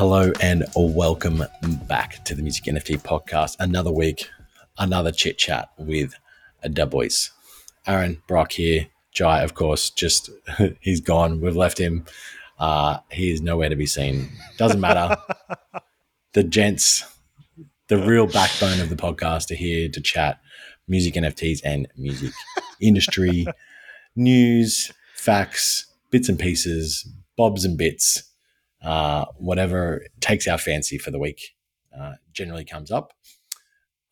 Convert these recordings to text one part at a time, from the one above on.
Hello and welcome back to the Music NFT podcast. Another week, another chit chat with a boys. Aaron Brok here. Jai, of course, just he's gone. We've left him. Uh, he is nowhere to be seen. Doesn't matter. the gents, the real backbone of the podcast, are here to chat music NFTs and music industry news, facts, bits and pieces, bobs and bits uh, whatever takes our fancy for the week uh, generally comes up.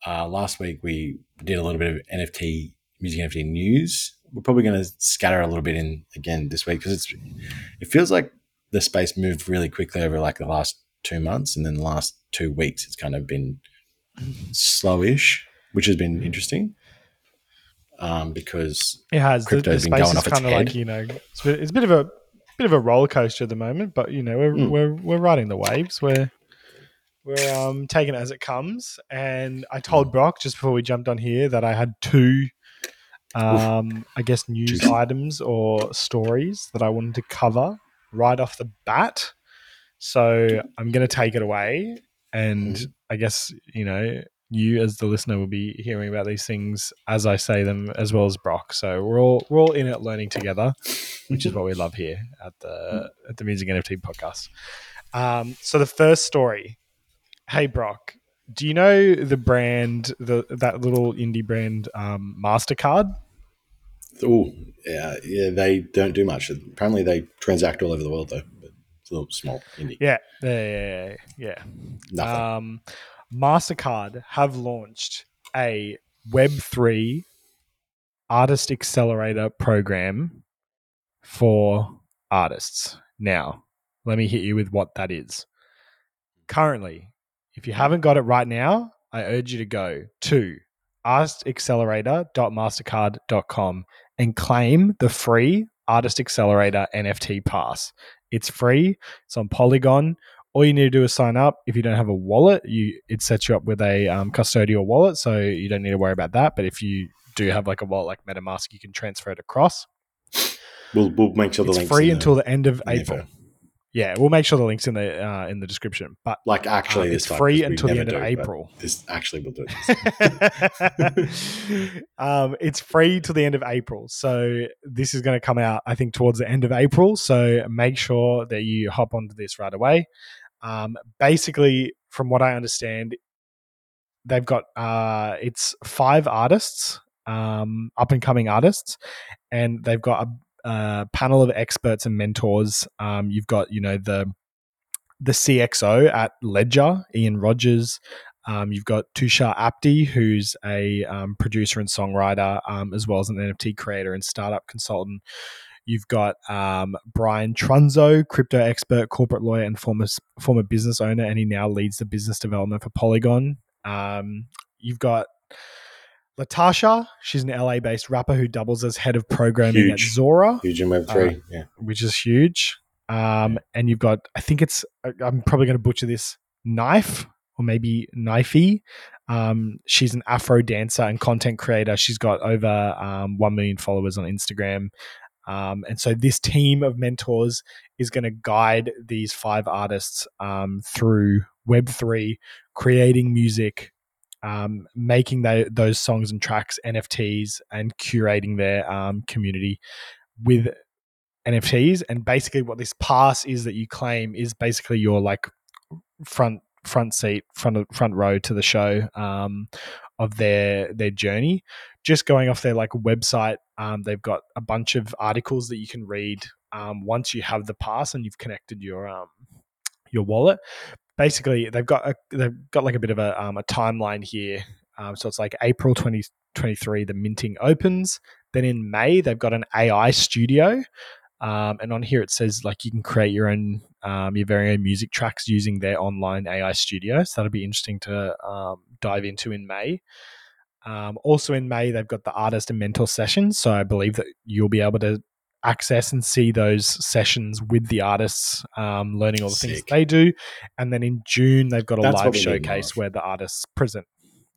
Uh, last week we did a little bit of NFT music NFT news. We're probably going to scatter a little bit in again this week because it's it feels like the space moved really quickly over like the last two months, and then the last two weeks it's kind of been slowish, which has been interesting. Um, because it has the, the been going off its head. Like, you know, it's, it's a bit of a bit of a roller coaster at the moment, but you know we're mm. we're we're riding the waves. We're we're um, taking it as it comes. And I told hmm. Brok just before we jumped on here that I had two, um, I guess, news Jeez. items or stories that I wanted to cover right off the bat. So I'm going to take it away, and mm. I guess you know you as the listener will be hearing about these things as I say them, as well as Brok. So we're all we're all in it, learning together, which is what we love here at the at the Music NFT podcast. Um, so the first story, hey Brok, do you know the brand the that little indie brand um, Mastercard? Oh yeah, yeah. They don't do much. Apparently, they transact all over the world though. But it's a little small indie. Yeah, yeah, yeah, yeah. Nothing. Um, MasterCard have launched a Web3 artist accelerator program for artists. Now, let me hit you with what that is. Currently, if you haven't got it right now, I urge you to go to artistaccelerator.mastercard.com and claim the free Artist Accelerator NFT pass. It's free, it's on Polygon all you need to do is sign up. If you don't have a wallet, you it sets you up with a um, custodial wallet, so you don't need to worry about that. But if you do have like a wallet like MetaMask, you can transfer it across. We'll, we'll make sure the it's free until the, the end of April. Info. Yeah, we'll make sure the links in the uh, in the description. But like actually, uh, it's free until the end of April. This actually will do it. um, it's free till the end of April. So this is going to come out, I think, towards the end of April. So make sure that you hop onto this right away. Um, basically, from what I understand, they've got uh, it's five artists, um, up and coming artists, and they've got a, a, panel of experts and mentors. Um, you've got you know the the CXO at Ledger, Ian Rogers. Um, you've got Tushar Apte, who's a um, producer and songwriter, um, as well as an NFT creator and startup consultant. You've got um, Brian Trunzo, crypto expert, corporate lawyer, and former former business owner, and he now leads the business development for Polygon. Um, you've got Latasha. She's an LA based rapper who doubles as head of programming huge. at Zora. Huge in Web3, uh, yeah. Which is huge. Um, and you've got, I think it's, I'm probably going to butcher this, Knife or maybe Knifey. Um, she's an Afro dancer and content creator. She's got over um, 1 million followers on Instagram. Um, and so this team of mentors is going to guide these five artists um, through Web3, creating music, um, making those songs and tracks NFTs, and curating their um, community with NFTs. And basically, what this pass is that you claim is basically your like front front seat, front front row to the show um, of their their journey. Just going off their like website, um, they've got a bunch of articles that you can read um, once you have the pass and you've connected your um, your wallet. Basically, they've got a, they've got like a bit of a, um, a timeline here. Um, so it's like April twenty twenty three, the minting opens. Then in May, they've got an AI studio. Um, and on here it says like you can create your own um, your very own music tracks using their online AI studio. So that'll be interesting to um, dive into in May. Um, also in May, they've got the artist and mentor sessions. So I believe that you'll be able to access and see those sessions with the artists, um, learning all the Sick. things they do. And then in June, they've got a That's live showcase where the artists present.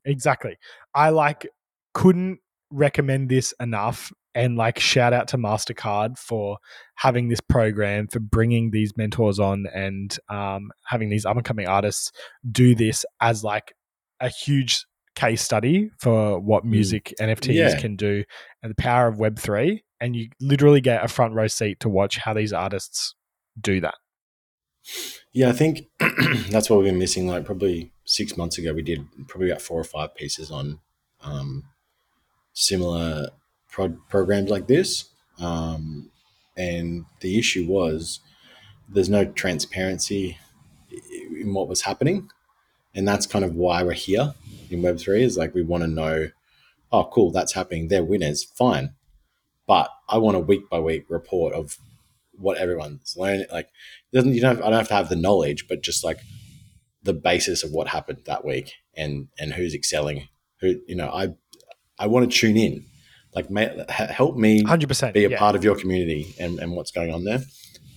Exactly. I like couldn't recommend this enough and like shout out to Mastercard for having this program for bringing these mentors on and um, having these up and coming artists do this as like a huge case study for what mm. music mm. NFTs yeah. can do and the power of Web three. And you literally get a front row seat to watch how these artists do that. Yeah, I think that's what we've been missing. Like probably six months ago, we did probably about four or five pieces on um, similar pro- programs like this. Um, and the issue was there's no transparency in what was happening. And that's kind of why we're here in Web3 is like we want to know, oh, cool, that's happening. They're winners. Fine. But I want a week by week report of what everyone's learning. Like, doesn't you don't have, I don't have to have the knowledge, but just like the basis of what happened that week and and who's excelling. Who you know, I I want to tune in, like help me, hundred percent, be a yeah. part of your community and and what's going on there.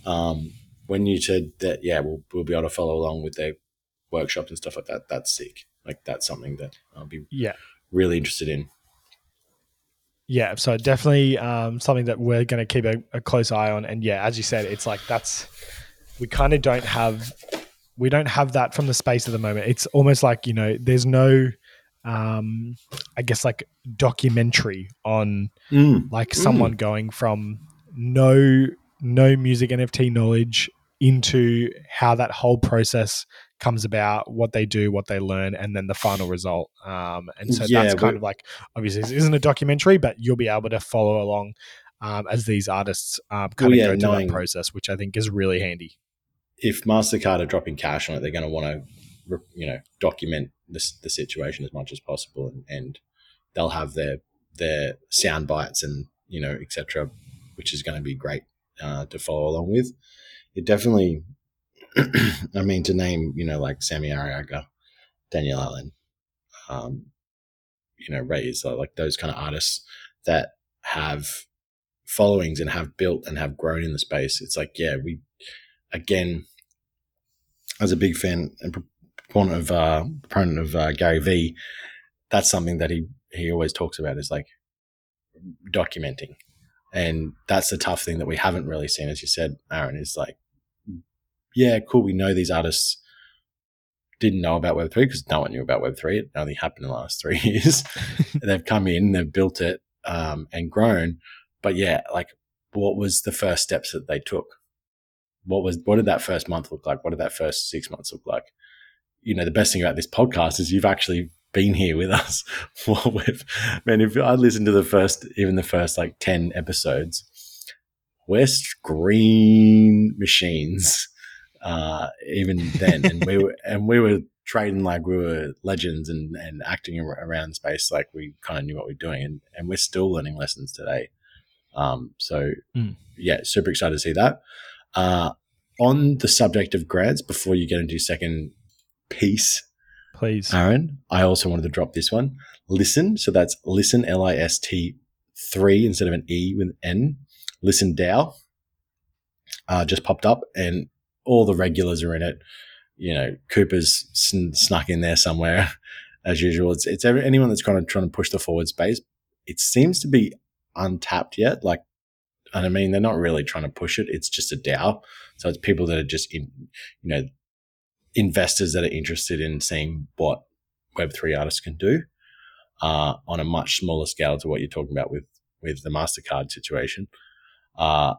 Um, when you said that, yeah, we'll we'll be able to follow along with their workshops and stuff like that. That's sick. Like that's something that I'll be yeah really interested in. Yeah, so definitely um, something that we're going to keep a, a, close eye on. And yeah, as you said, it's like that's we kind of don't have we don't have that from the space at the moment. It's almost like you know, there's no, um, I guess like documentary on mm. like someone mm. going from no no music NFT knowledge into how that whole process comes about, what they do, what they learn, and then the final result. Um, and so yeah, that's kind of like obviously this isn't a documentary, but you'll be able to follow along um, as these artists um, kind well, of yeah, go through that process, which I think is really handy. If Mastercard are dropping cash on it, they're going to want to, you know, document this, the situation as much as possible, and, and they'll have their their sound bites and you know etc., which is going to be great uh, to follow along with. It definitely I mean, to name, you know, like Sammy Arriaga, Daniel Allen, um, you know, Ray like those kind of artists that have followings and have built and have grown in the space. It's like, yeah, we, again, as a big fan and proponent of, uh, proponent of uh, Gary Vee, that's something that he, he always talks about is like documenting. And that's the tough thing that we haven't really seen, as you said, Aaron, is like yeah, cool. We know these artists didn't know about Web3 because no one knew about Web3. It only happened in the last three years. they've come in, they've built it um, and grown. But yeah, like what was the first steps that they took? What was what did that first month look like? What did that first six months look like? You know, the best thing about this podcast is you've actually been here with us. with man, if I listened to the first, even the first like ten episodes, we're screen machines uh, even then, and we were and we were trading like we were legends and, and acting around space like we kind of knew what we were doing, and, and we're still learning lessons today. Um, so mm. yeah, super excited to see that. Uh, on the subject of grads, before you get into your second piece, please, Aaron, I also wanted to drop this one. Listen, so that's listen L I S T three instead of an E with N. Listen DAO uh, just popped up, and all the regulars are in it. You know, Cooper's sn- snuck in there somewhere as usual. It's, it's every, anyone that's kind of trying to push the forward space. It seems to be untapped yet. Like, and I mean, they're not really trying to push it. It's just a DAO. So it's people that are just in, you know, investors that are interested in seeing what Web3 artists can do uh, on a much smaller scale to what you're talking about with, with the MasterCard situation. Uh,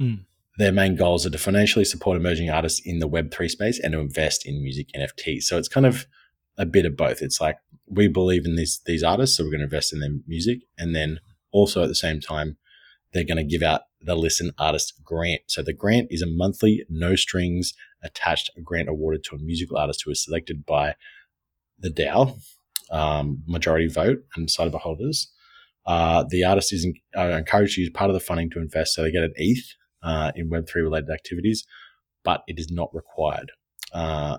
mm their main goals are to financially support emerging artists in the Web3 space and to invest in music NFTs. So it's kind of a bit of both. It's like we believe in these these artists, so we're going to invest in their music, and then also at the same time, they're going to give out the Listen Artist Grant. So the grant is a monthly, no strings attached grant awarded to a musical artist who is selected by the DAO, um, majority vote, and decided by holders. Uh, the artist is encouraged to use part of the funding to invest, so they get an ETH uh, in Web3 related activities, but it is not required. Uh,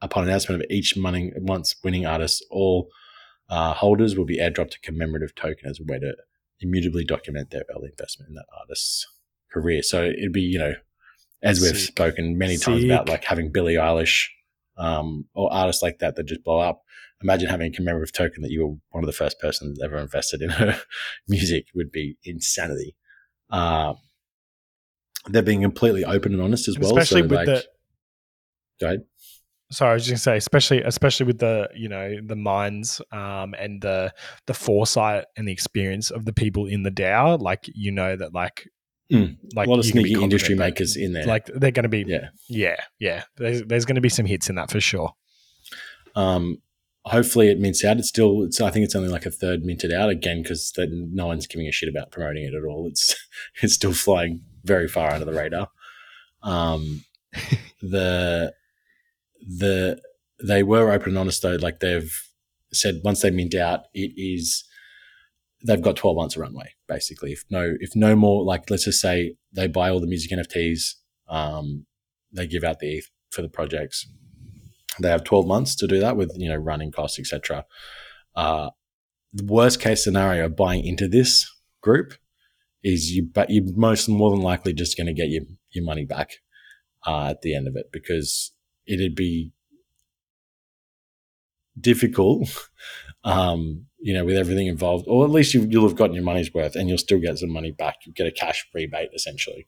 upon announcement of each money, once winning artist, all uh, holders will be airdropped a commemorative token as a way to immutably document their early investment in that artist's career. So it'd be, you know, as we've Sick. spoken many times about like having Billie Eilish um, or artists like that that just blow up. Imagine having a commemorative token that you were one of the first persons ever invested in her music would be insanity. Uh, they're being completely open and honest as well. Especially so, with like, the go ahead. Sorry, I was just gonna say, especially especially with the you know the minds um, and the the foresight and the experience of the people in the DAO, like you know that like Mm. like a lot of you can be sneaky industry makers in there. Like they're going to be yeah. yeah yeah. There's there's going to be some hits in that for sure. Um, hopefully it mints out. It's still, it's, I think it's only like a third minted out again because no one's giving a shit about promoting it at all. It's it's still flying very far under the radar. Um, the the they were open and honest though. Like they've said, once they mint out, it is they've got 12 months of runway basically if no if no more like let's just say they buy all the music nfts um, they give out the ETH for the projects they have 12 months to do that with you know running costs etc uh, the worst case scenario buying into this group is you but you're most more than likely just going to get your, your money back uh, at the end of it because it'd be difficult um, you know, with everything involved, or at least you, will have gotten your money's worth and you'll still get some money back. You get a cash rebate essentially.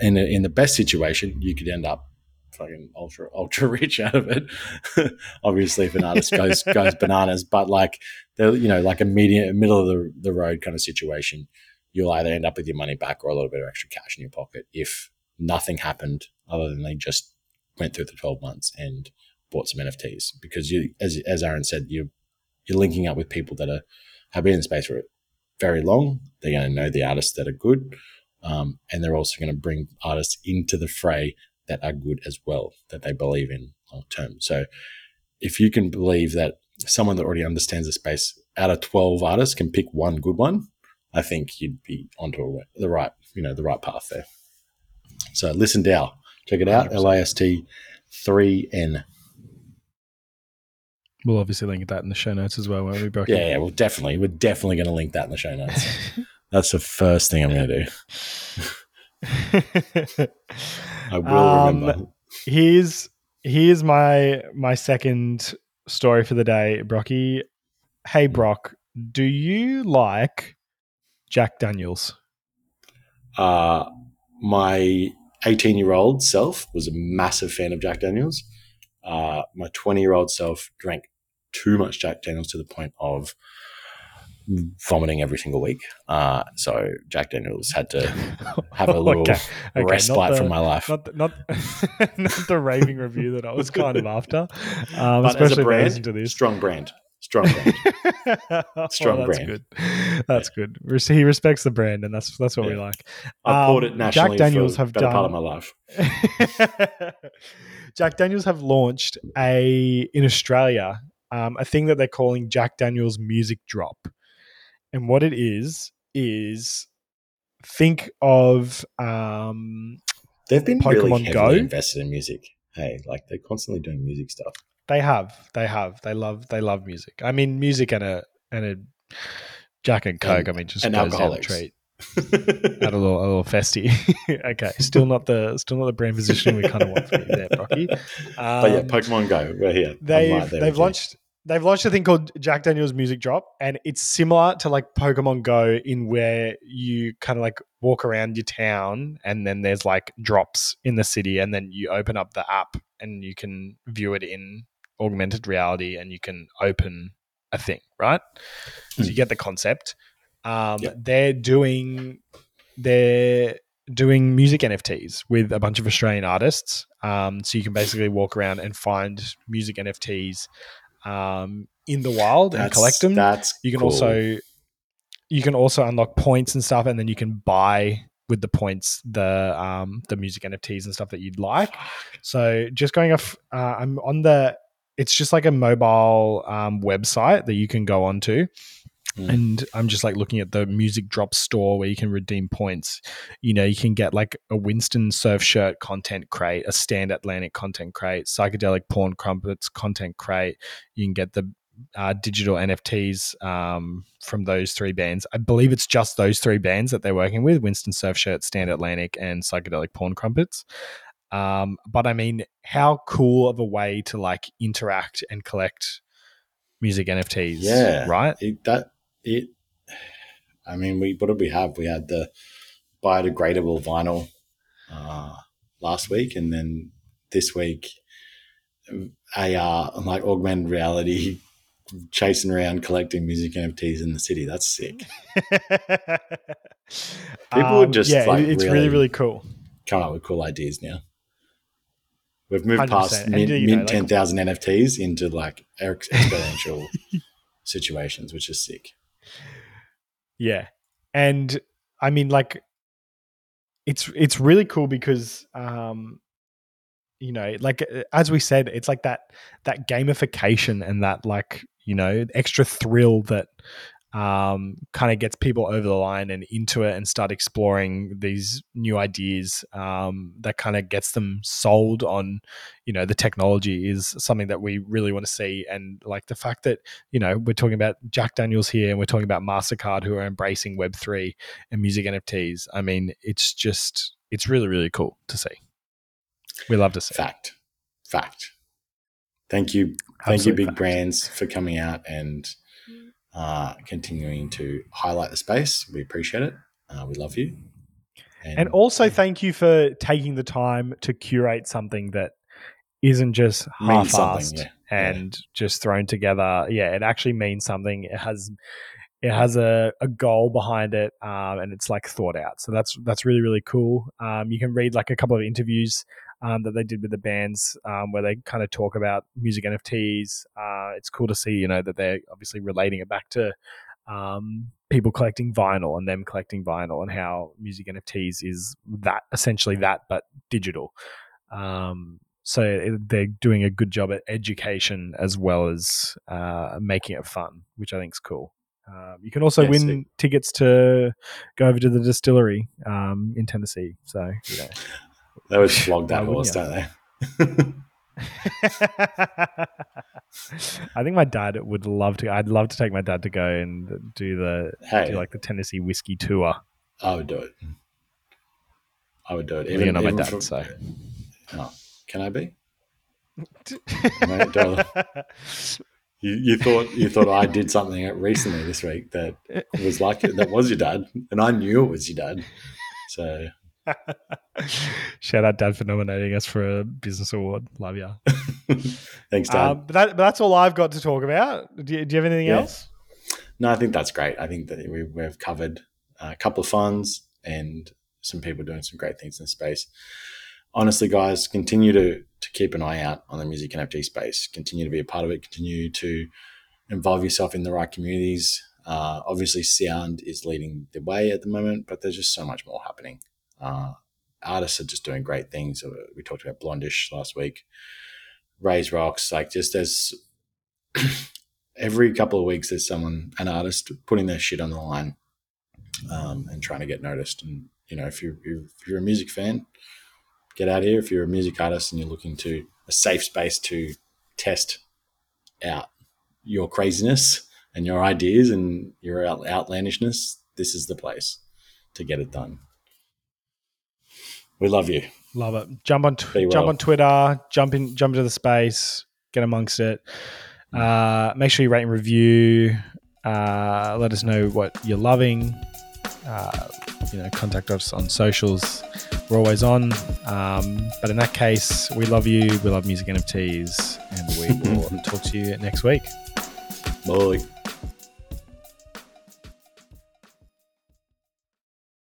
In, a, in the best situation, you could end up fucking ultra ultra rich out of it. Obviously, if an artist goes goes bananas, but like you know like a medium middle of the, the road kind of situation, you'll either end up with your money back or a little bit of extra cash in your pocket if nothing happened other than they just went through the twelve months and bought some NFTs because you as as Aaron said you you're linking up with people that are have been in the space for very long. They're going to know the artists that are good, um, and they're also going to bring artists into the fray that are good as well, that they believe in long term. So, if you can believe that someone that already understands the space out of twelve artists can pick one good one, I think you'd be onto the right, you know, the right path there. So, listen, DAO, check it out. L A S T three N. We'll obviously link that in the show notes as well, won't we, Yeah, yeah, well, definitely. We're definitely going to link that in the show notes. That's the first thing I'm going to do. I will um, remember. Here's here's my my second story for the day, Brocky. Hey, hmm. Brok, do you like Jack Daniels? Uh, my 18 year old self was a massive fan of Jack Daniels uh, my 20 year old self drank too much Jack Daniels to the point of vomiting every single week. Uh, so Jack Daniels had to have a little okay. Okay, respite the, from my life. Not the, not, not the raving review that I was kind of after. Um, especially as a brand, to this. strong brand. Strong brand. Strong that's brand. Good. That's yeah. good. He respects the brand, and that's that's what yeah. we like. I um, poured it nationally. Jack Daniels have done part of my life. Jack Daniels have launched a in Australia um, a thing that they're calling Jack Daniels Music Drop, and what it is is think of um, they've been Pokemon really Go invested in music. Hey, like they're constantly doing music stuff. They have, they have, they love, they love music. I mean, music and a and a Jack and Coke. And, I mean, just down the treat. Add a little, a little festy. okay, still not the, still not the brand position we kind of want for you there, Brocky. Um, but yeah, um, Pokemon Go, we're here. They've they've launched they've launched a thing called Jack Daniel's Music Drop, and it's similar to like Pokemon Go in where you kind of like walk around your town, and then there's like drops in the city, and then you open up the app and you can view it in augmented reality, and you can open a thing, right? So you hmm. get the concept. Um, yep. They're doing they're doing music NFTs with a bunch of Australian artists. Um, so you can basically walk around and find music NFTs um, in the wild that's, and collect them. That's you can cool. also you can also unlock points and stuff, and then you can buy with the points the um, the music NFTs and stuff that you'd like. So just going off, uh, I'm on the. It's just like a mobile um, website that you can go onto Mm. And I'm just like looking at the music drop store where you can redeem points. You know, you can get like a Winston Surfshirt content crate, a Stand Atlantic content crate, psychedelic porn crumpets content crate. You can get the uh, digital NFTs um, from those three bands. I believe it's just those three bands that they're working with: Winston Surfshirt, Stand Atlantic, and Psychedelic Porn Crumpets. Um, but I mean, how cool of a way to like interact and collect music NFTs? Yeah, right. It, that it. I mean, we what did we have? We had the biodegradable vinyl uh, last week, and then this week, AR like augmented reality, chasing around collecting music NFTs in the city. That's sick. People Um, just yeah, like it's really really really cool. come up with cool ideas now. We've moved 100%. past mid, you know, mid like- ten thousand NFTs into like ex- exponential situations, which is sick. Yeah. And I mean like it's it's really cool because um you know, like as we said, it's like that that gamification and that like, you know, extra thrill that um kind of gets people over the line and into it and start exploring these new ideas um that kind of gets them sold on you know the technology is something that we really want to see and like the fact that you know we're talking about jack daniels here and we're talking about mastercard who are embracing web3 and music nfts i mean it's just it's really really cool to see we love to see it. Fact, fact. Thank you, thank you, big fact. brands, for coming out and uh, continuing to highlight the space. We appreciate it. Uh, we love you. and also thank you for taking the time to curate something that isn't just Means half-assed yeah. Yeah. and just thrown together yeah it actually means something it has it has a, a goal behind it um, and it's like thought out so that's that's really really cool um, you can read like a couple of interviews um, that they did with the bands um, where they kind of talk about music nfts uh, it's cool to see you know that they're obviously relating it back to um, people collecting vinyl and them collecting vinyl and how music nfts is that essentially that but digital um, so they're doing a good job at education as well as uh, making it fun, which I think is cool. Um, you can also Yeah, win sick. tickets to go over to the distillery um, in Tennessee. So, you know. They always flog that horse, don't they? I think my dad would love to. I'd love to take my dad to go and do the hey, do like the Tennessee whiskey tour. I would do it. I would do it. Well, you're not my dad, for- so. Oh, can I be? Mate. You, you thought you thought I did something recently this week that was like that was your dad, and I knew it was your dad. So Shout out, Dad, for nominating us for a business award. Love ya. thanks, Dad. Um, but, that, but that's all I've got to talk about. Do you, do you have anything Yeah. else? No, I think that's great. I think that we, we've covered a couple of funds and some people doing some great things in the space. Honestly, guys, continue to to keep an eye out on the music NFT space. Continue to be a part of it. Continue to involve yourself in the right communities. Uh, obviously, sound is leading the way at the moment, but there's just so much more happening. Uh, artists are just doing great things. Uh, We talked about Blondish last week, Raise Rocks. Like, just there's every couple of weeks, there's someone, an artist, putting their shit on the line um, and trying to get noticed. And you know, if you if you're a music fan, get out here. If you're a music artist and you're looking to a safe space to test out your craziness and your ideas and your outlandishness, this is the place to get it done. We love you. Love it. Jump on, tw- well. jump on Twitter. Jump in, jump into the space. Get amongst it. Uh, make sure you rate and review. Uh, let us know what you're loving. Uh, you know, contact us on socials. We're always on. Um, but in that case, we love you. We love music NFTs, and we will talk to you next week. Bye.